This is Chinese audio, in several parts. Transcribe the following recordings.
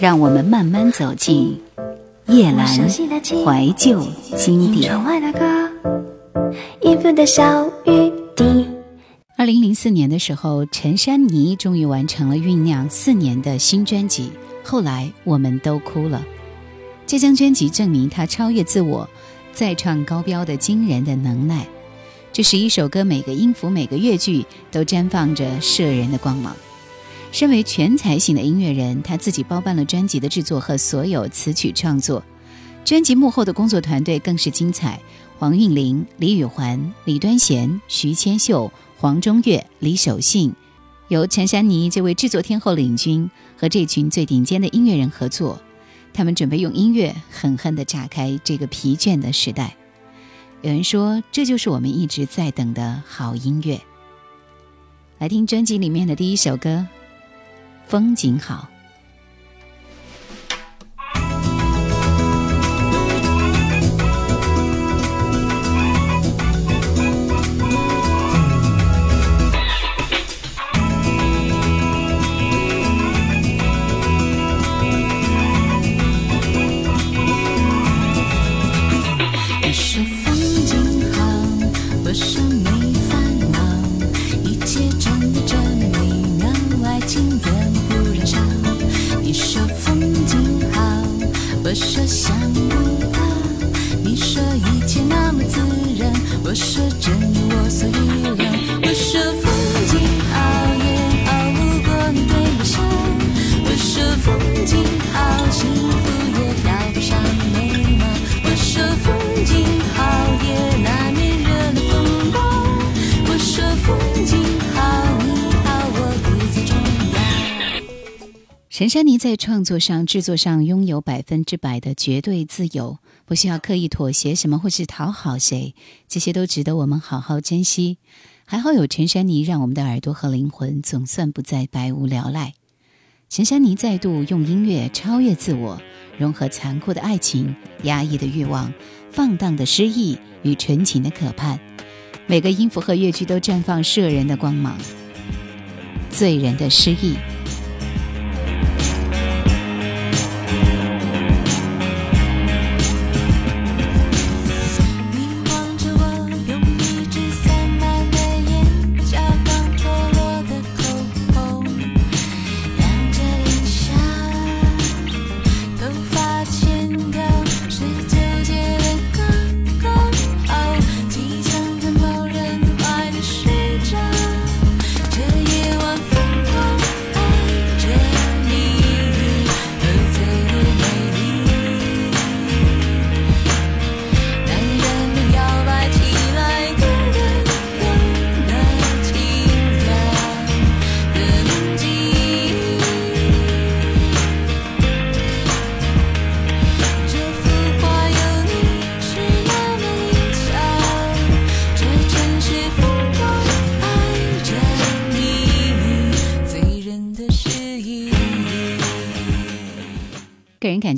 让我们慢慢走进叶阑怀旧经典。二零零四年的时候，陈珊妮终于完成了酝酿四年的新专辑。后来我们都哭了。这张专辑证明她超越自我，再创高标的惊人的能耐。这是一首歌，每个音符、每个乐句都绽放着摄人的光芒。身为全才型的音乐人，他自己包办了专辑的制作和所有词曲创作。专辑幕后的工作团队更是精彩：黄韵玲、李宇环、李端贤、徐千秀、黄中岳、李守信，由陈珊妮这位制作天后领军，和这群最顶尖的音乐人合作。他们准备用音乐狠狠地炸开这个疲倦的时代。有人说，这就是我们一直在等的好音乐。来听专辑里面的第一首歌。风景好。想不到你说一切那么自然，我说正如我所愿。陈珊妮在创作上、制作上拥有百分之百的绝对自由，不需要刻意妥协什么或是讨好谁，这些都值得我们好好珍惜。还好有陈珊妮，让我们的耳朵和灵魂总算不再百无聊赖。陈珊妮再度用音乐超越自我，融合残酷的爱情、压抑的欲望、放荡的诗意与纯情的渴盼，每个音符和乐句都绽放摄人的光芒，醉人的诗意。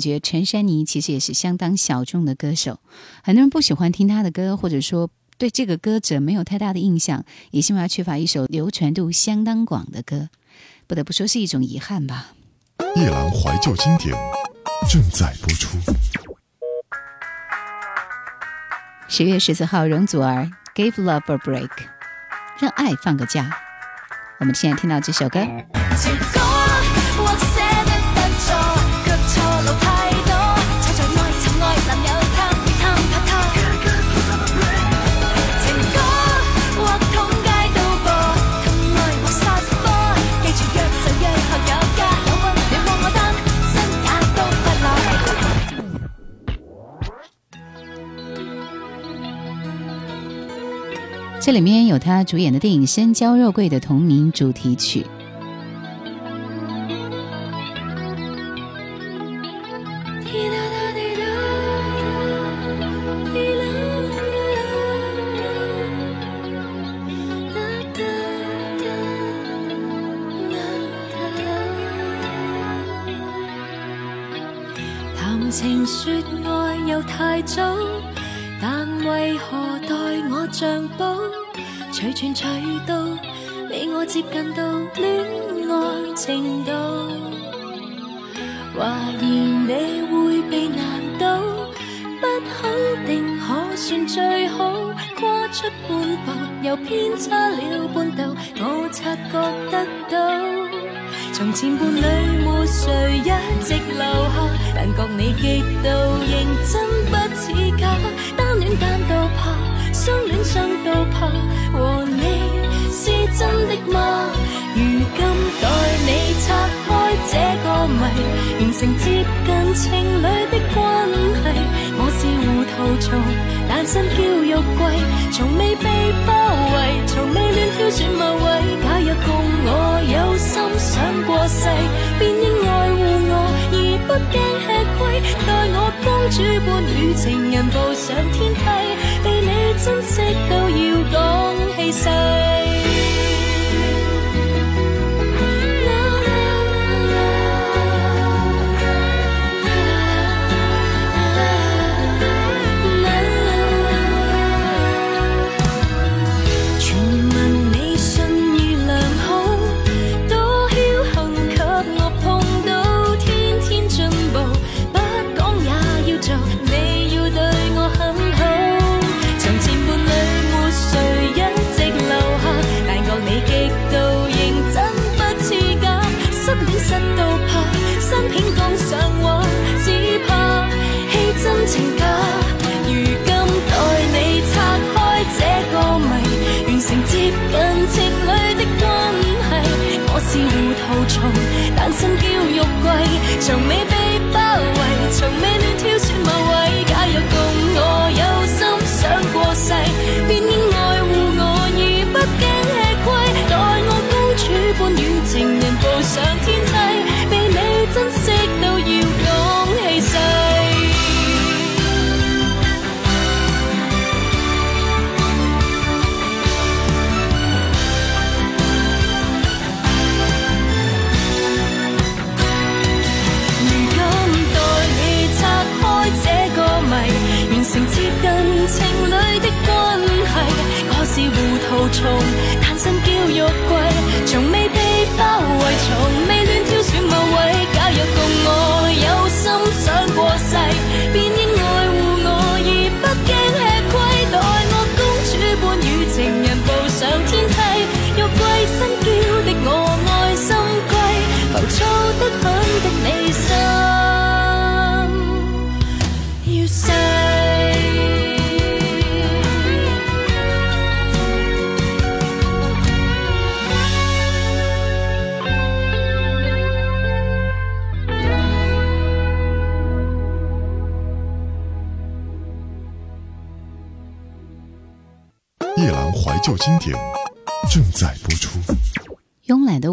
觉陈珊妮其实也是相当小众的歌手，很多人不喜欢听她的歌，或者说对这个歌者没有太大的印象，也希望她缺乏一首流传度相当广的歌，不得不说是一种遗憾吧。夜郎怀旧经典正在播出。十月十四号，容祖儿《Give Love a Break》，让爱放个假。我们现在听到这首歌。这里面有他主演的电影《身娇肉桂》的同名主题曲。情又太早，但何？待我像宝，随传随到，你我接近到恋爱程度。怀疑你会被难倒，不肯定可算最好。跨出半步又偏差了半度，我察觉得到。从前伴侣没谁一直留下，但觉你极度认真不似假，单恋单到怕。相恋相到怕，和你是真的吗？如今待你拆开这个谜，完成接近情侣的关系。我是胡桃虫，单身娇玉贵，从未被包围，从未乱挑选某位。假若共我有心想过世，便应爱护我。不惊吃亏，待我公主般与情人步上天梯，被你珍惜都要讲气势。sangre.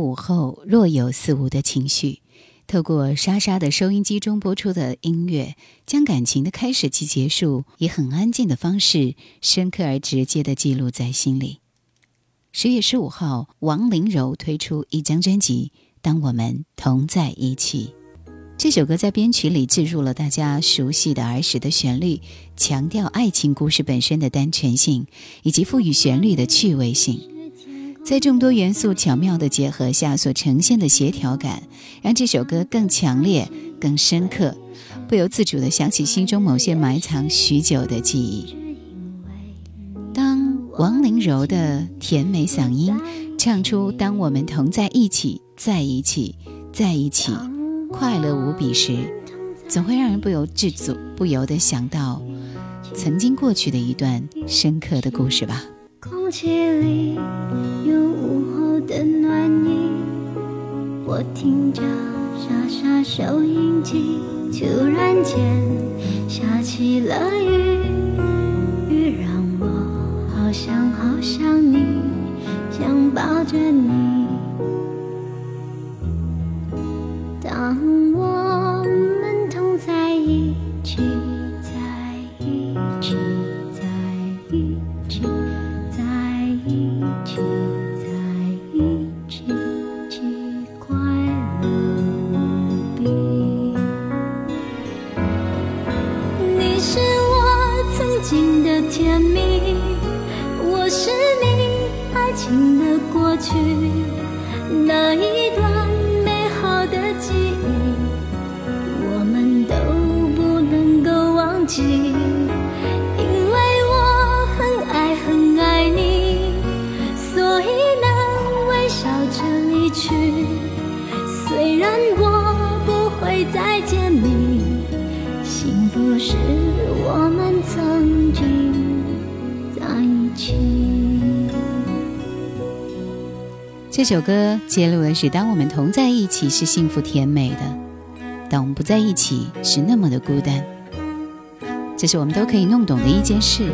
午后若有似无的情绪，透过沙沙的收音机中播出的音乐，将感情的开始及结束以很安静的方式，深刻而直接的记录在心里。十月十五号，王麟柔推出一张专辑《当我们同在一起》。这首歌在编曲里置入了大家熟悉的儿时的旋律，强调爱情故事本身的单纯性，以及赋予旋律的趣味性。在众多元素巧妙的结合下，所呈现的协调感，让这首歌更强烈、更深刻，不由自主地想起心中某些埋藏许久的记忆。当王麟柔的甜美嗓音唱出“当我们同在一起，在一起，在一起，快乐无比”时，总会让人不由自主、不由得想到曾经过去的一段深刻的故事吧。空气里有午后的暖意，我听着沙沙收音机，突然间下起了雨，雨让我好想好想你，想抱着你。不是我们曾经在一起。这首歌揭露的是，当我们同在一起是幸福甜美的，但我们不在一起是那么的孤单。这是我们都可以弄懂的一件事。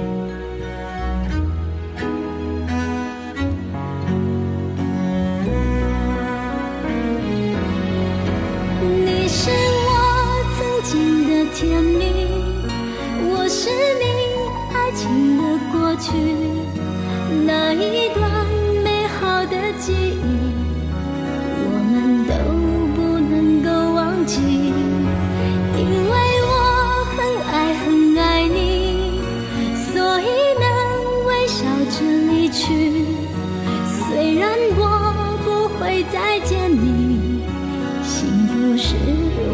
会再见你，幸福是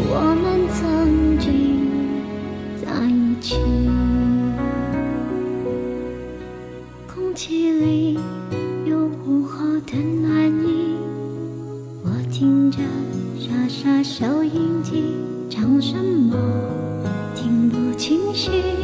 我们曾经在一起。空气里有午后的暖意，我听着沙沙收音机唱什么，听不清晰。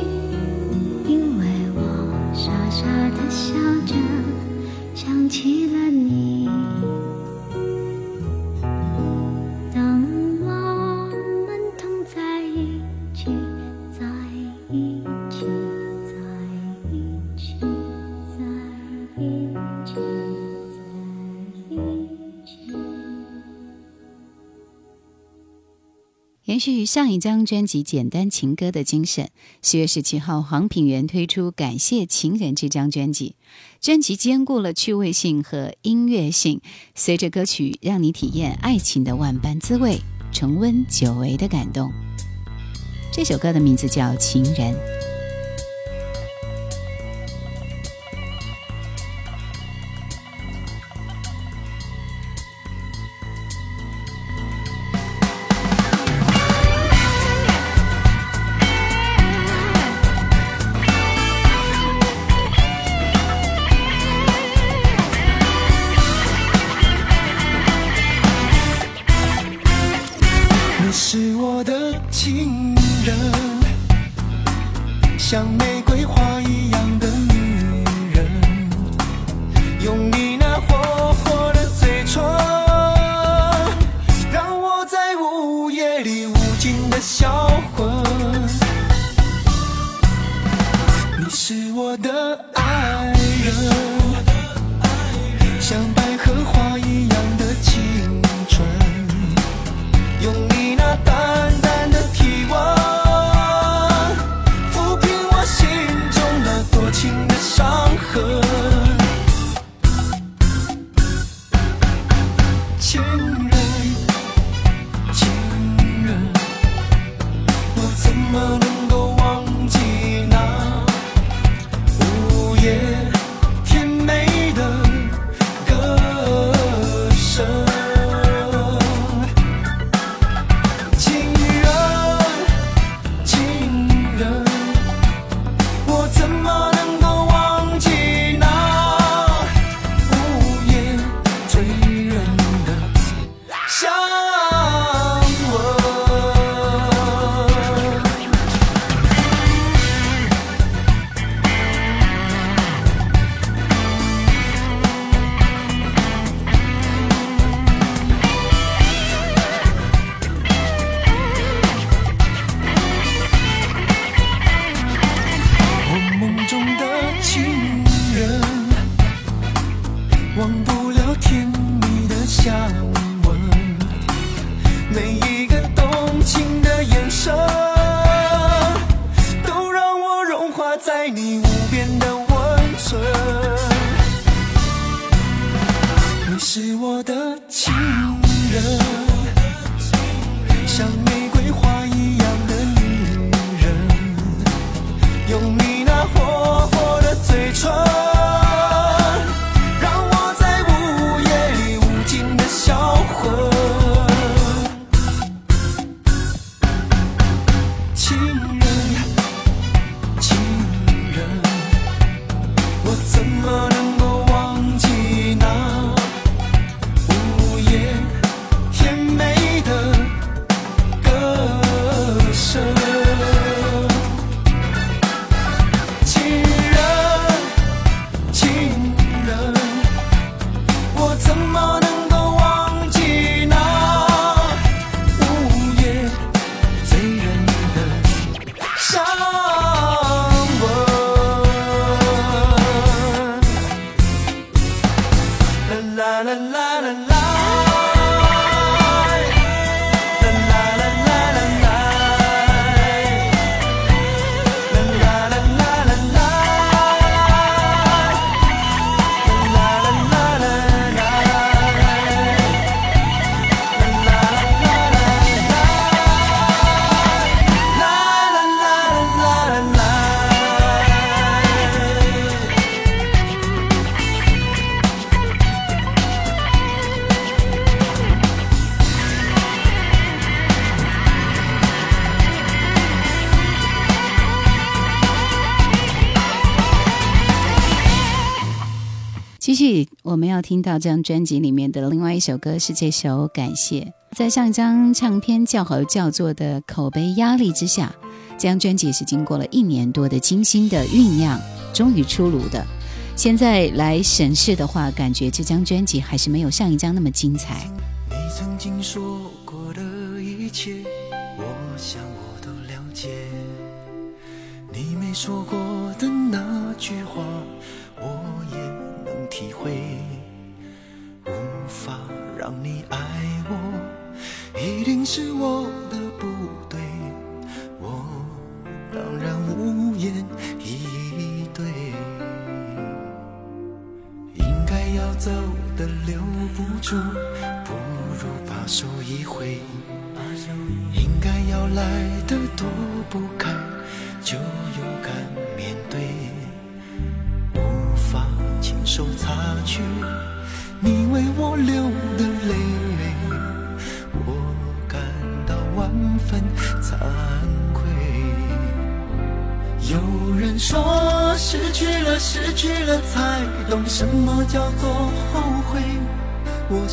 据上一张专辑《简单情歌》的精神，四月十七号，黄品源推出《感谢情人》这张专辑。专辑兼顾了趣味性和音乐性，随着歌曲让你体验爱情的万般滋味，重温久违的感动。这首歌的名字叫《情人》。的爱人。听到这张专辑里面的另外一首歌是这首《感谢》。在上一张唱片叫好叫座的口碑压力之下，这张专辑是经过了一年多的精心的酝酿，终于出炉的。现在来审视的话，感觉这张专辑还是没有上一张那么精彩。你你曾经说说过过的的一切，我我我想都了解。没那句话，也能体会。无法让你爱我，一定是我的不。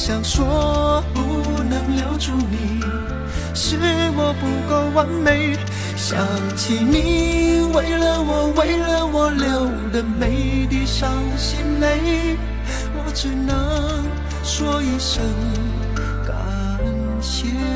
想说不能留住你，是我不够完美。想起你为了我，为了我流的每滴伤心泪，我只能说一声感谢。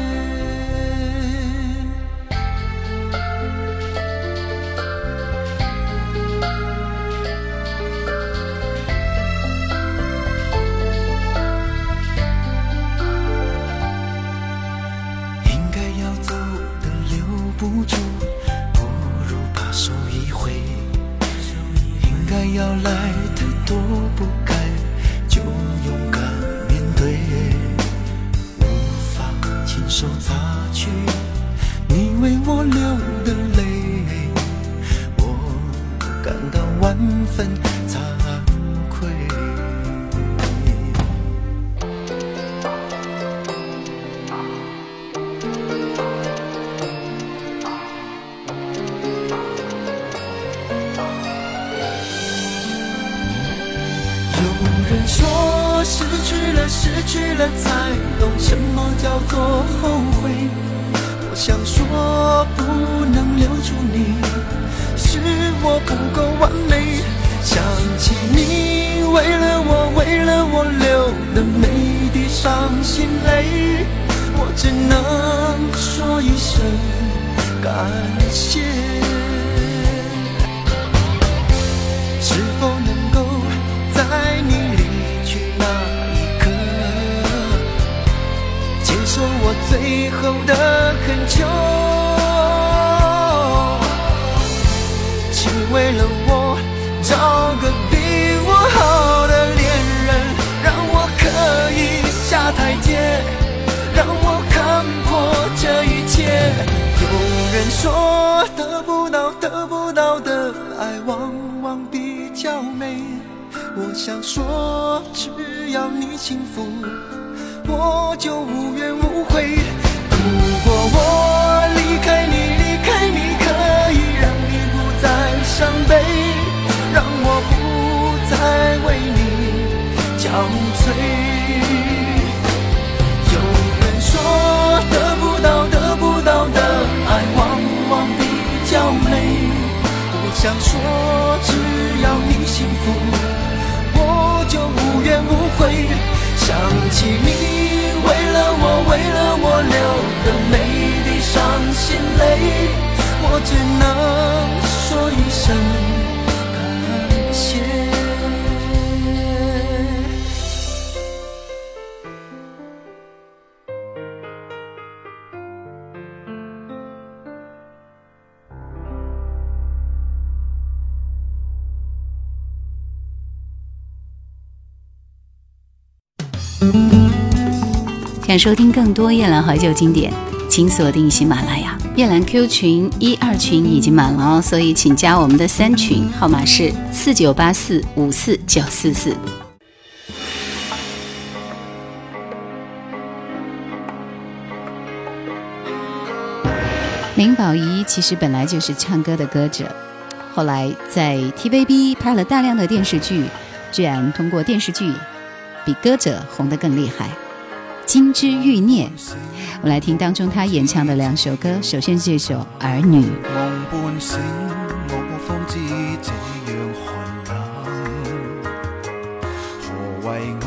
了才懂什么叫做后悔。我想说不能留住你，是我不够完美。想起你为了我为了我流的每滴伤心泪，我只能说一声感谢。做我最后的恳求，请为了我找个比我好的恋人，让我可以下台阶，让我看破这一切。有人说得不到得不到的爱往往比较美，我想说只要你幸福。我就无怨无悔。如果我离开你，离开你，可以让你不再伤悲，让我不再为你憔悴。有人说得不到得不到的爱往往比较美。不想说只要你幸福，我就无怨无悔。想起你为了我为了我流的每滴伤心泪，我只能说一声。想收听更多《夜阑怀旧》经典，请锁定喜马拉雅夜阑 Q 群一二群已经满了哦，所以请加我们的三群，号码是四九八四五四九四四。林保怡其实本来就是唱歌的歌者，后来在 TVB 拍了大量的电视剧，居然通过电视剧比歌者红得更厉害。《金枝欲孽》。我们来听当中他演唱的两首歌，首先是这首《儿女》。梦半醒，我方知这样寒冷。何为爱？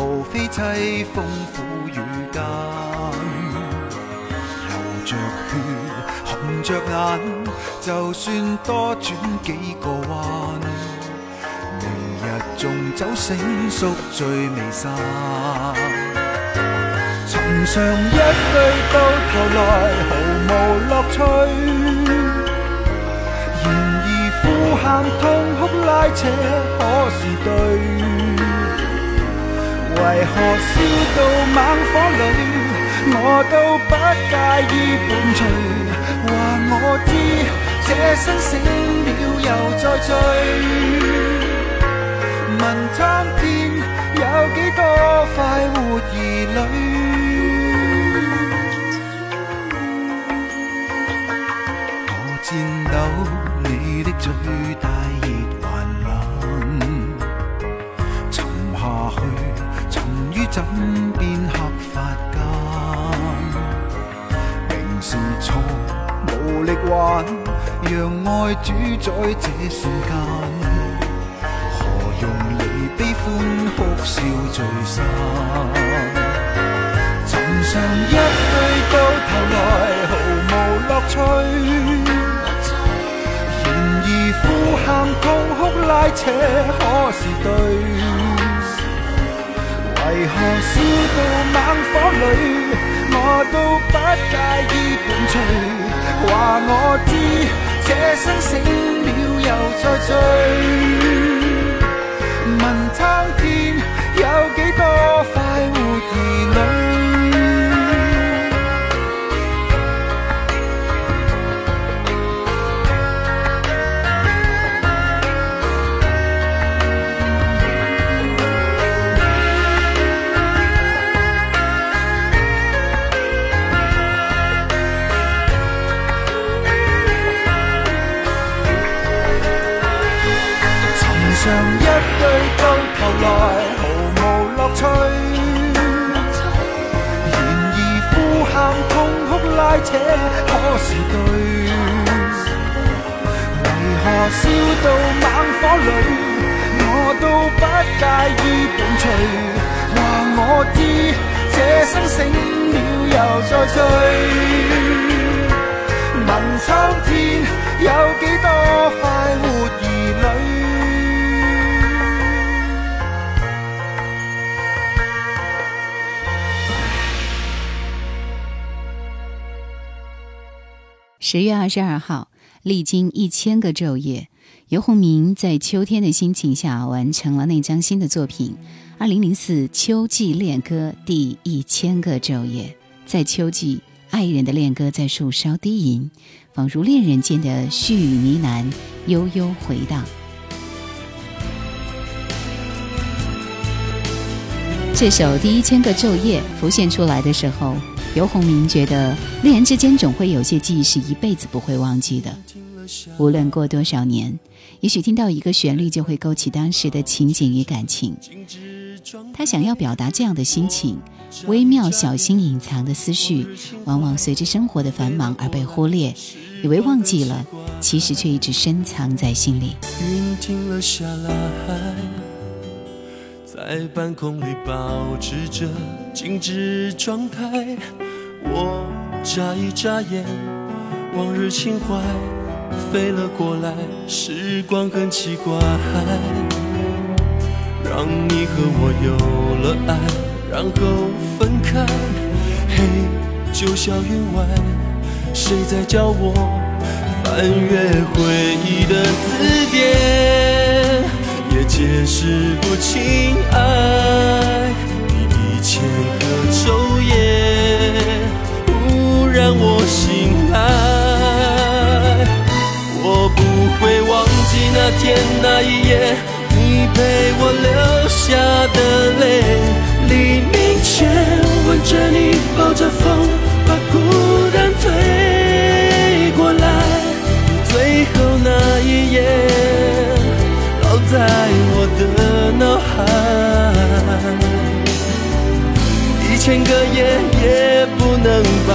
无非凄风苦雨艰。流着血，红着眼，就算多转几个弯，明日纵酒醒，宿醉未散。平常一对到头来毫无乐趣，然而呼喊痛哭拉扯可是对。为何烧到猛火里，我都不介意伴随，话我知，这生醒了又再醉。问苍天，有几多快活儿女？最大热还冷，沉下去，沉于枕边黑发间。明知错，无力挽，让爱主宰这世间。何用理悲欢，哭笑聚散。寻上一对到头来，毫无乐趣。呼喊痛哭拉扯，可是对？为何烧到猛火里，我都不介意伴随？话我知，这生醒了又再醉。问苍天。这可是对，为何烧到猛火里，我都不介意伴随。话我知，这生醒了又再醉。十月二十二号，历经一千个昼夜，游鸿明在秋天的心情下完成了那张新的作品《二零零四秋季恋歌》第一千个昼夜。在秋季，爱人的恋歌在树梢低吟，仿如恋人间的絮语呢喃，悠悠回荡。这首第一千个昼夜浮现出来的时候。尤鸿明觉得，恋人之间总会有些记忆是一辈子不会忘记的。无论过多少年，也许听到一个旋律就会勾起当时的情景与感情。他想要表达这样的心情，微妙小心隐藏的思绪，往往随着生活的繁忙而被忽略，以为忘记了，其实却一直深藏在心里。停了下来。在半空里保持着静止状态，我眨一眨眼，往日情怀飞了过来。时光很奇怪，让你和我有了爱，然后分开。嘿，九霄云外，谁在叫我翻阅回忆的字典？也解释不清爱，你的千个昼夜，不让我醒来。我不会忘记那天那一夜，你陪我流下的泪。黎明前，吻着你，抱着风，把孤单推过来。最后那一夜。在我的脑海，一千个夜也不能把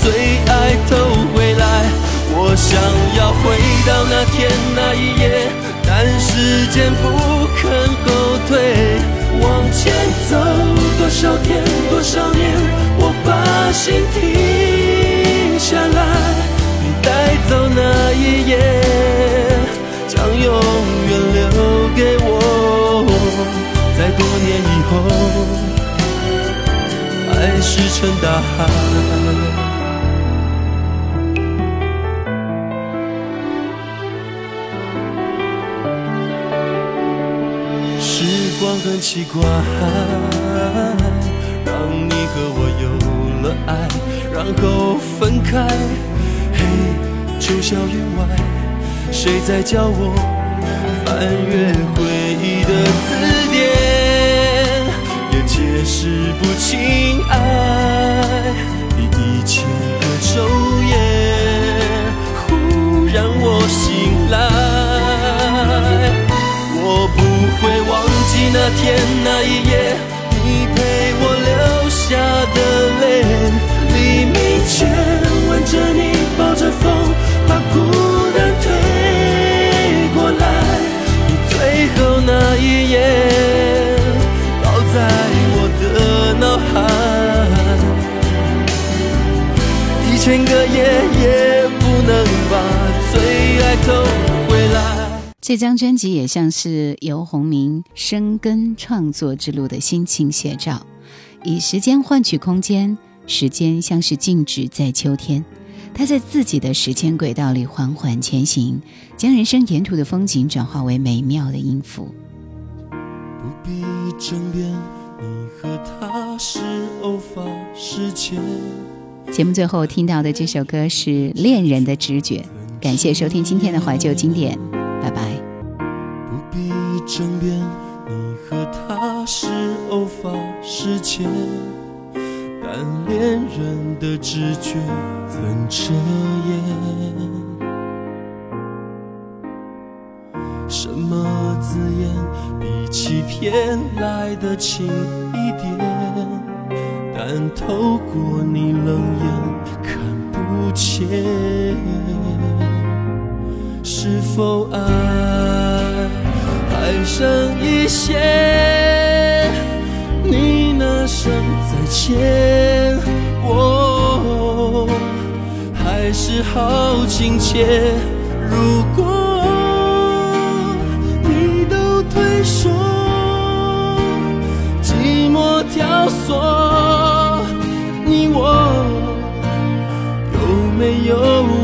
最爱偷回来。我想要回到那天那一夜，但时间不肯后退。往前走多少天多少年，我把心停下来，你带走那一夜。永远留给我，在多年以后，爱石沉大海。时光很奇怪，让你和我有了爱，然后分开，嘿，九霄云外。谁在教我翻阅回忆的字典，也解释不清爱，一千个昼夜。忽然我醒来，我不会忘记那天那一夜，你陪我流下的泪。黎明前，吻着你，抱着风，把苦。那一夜，烙在我的脑海。一千个夜也不能把最爱偷回来。这张专辑也像是游鸿明生根创作之路的心情写照，以时间换取空间，时间像是静止在秋天。他在自己的时间轨道里缓缓前行，将人生沿途的风景转化为美妙的音符。节目最后听到的这首歌是《恋人的直觉》，感谢收听今天的怀旧经典，拜拜。但恋人的直觉怎遮掩？什么字眼比欺骗来得轻一点？但透过你冷眼看不见，是否爱还剩一些？那声再见，哦，还是好亲切。如果你都退缩，寂寞挑唆你我，有没有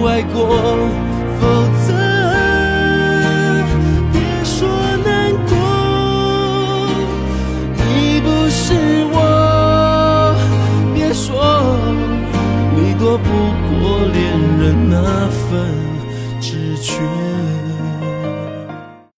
爱过？分。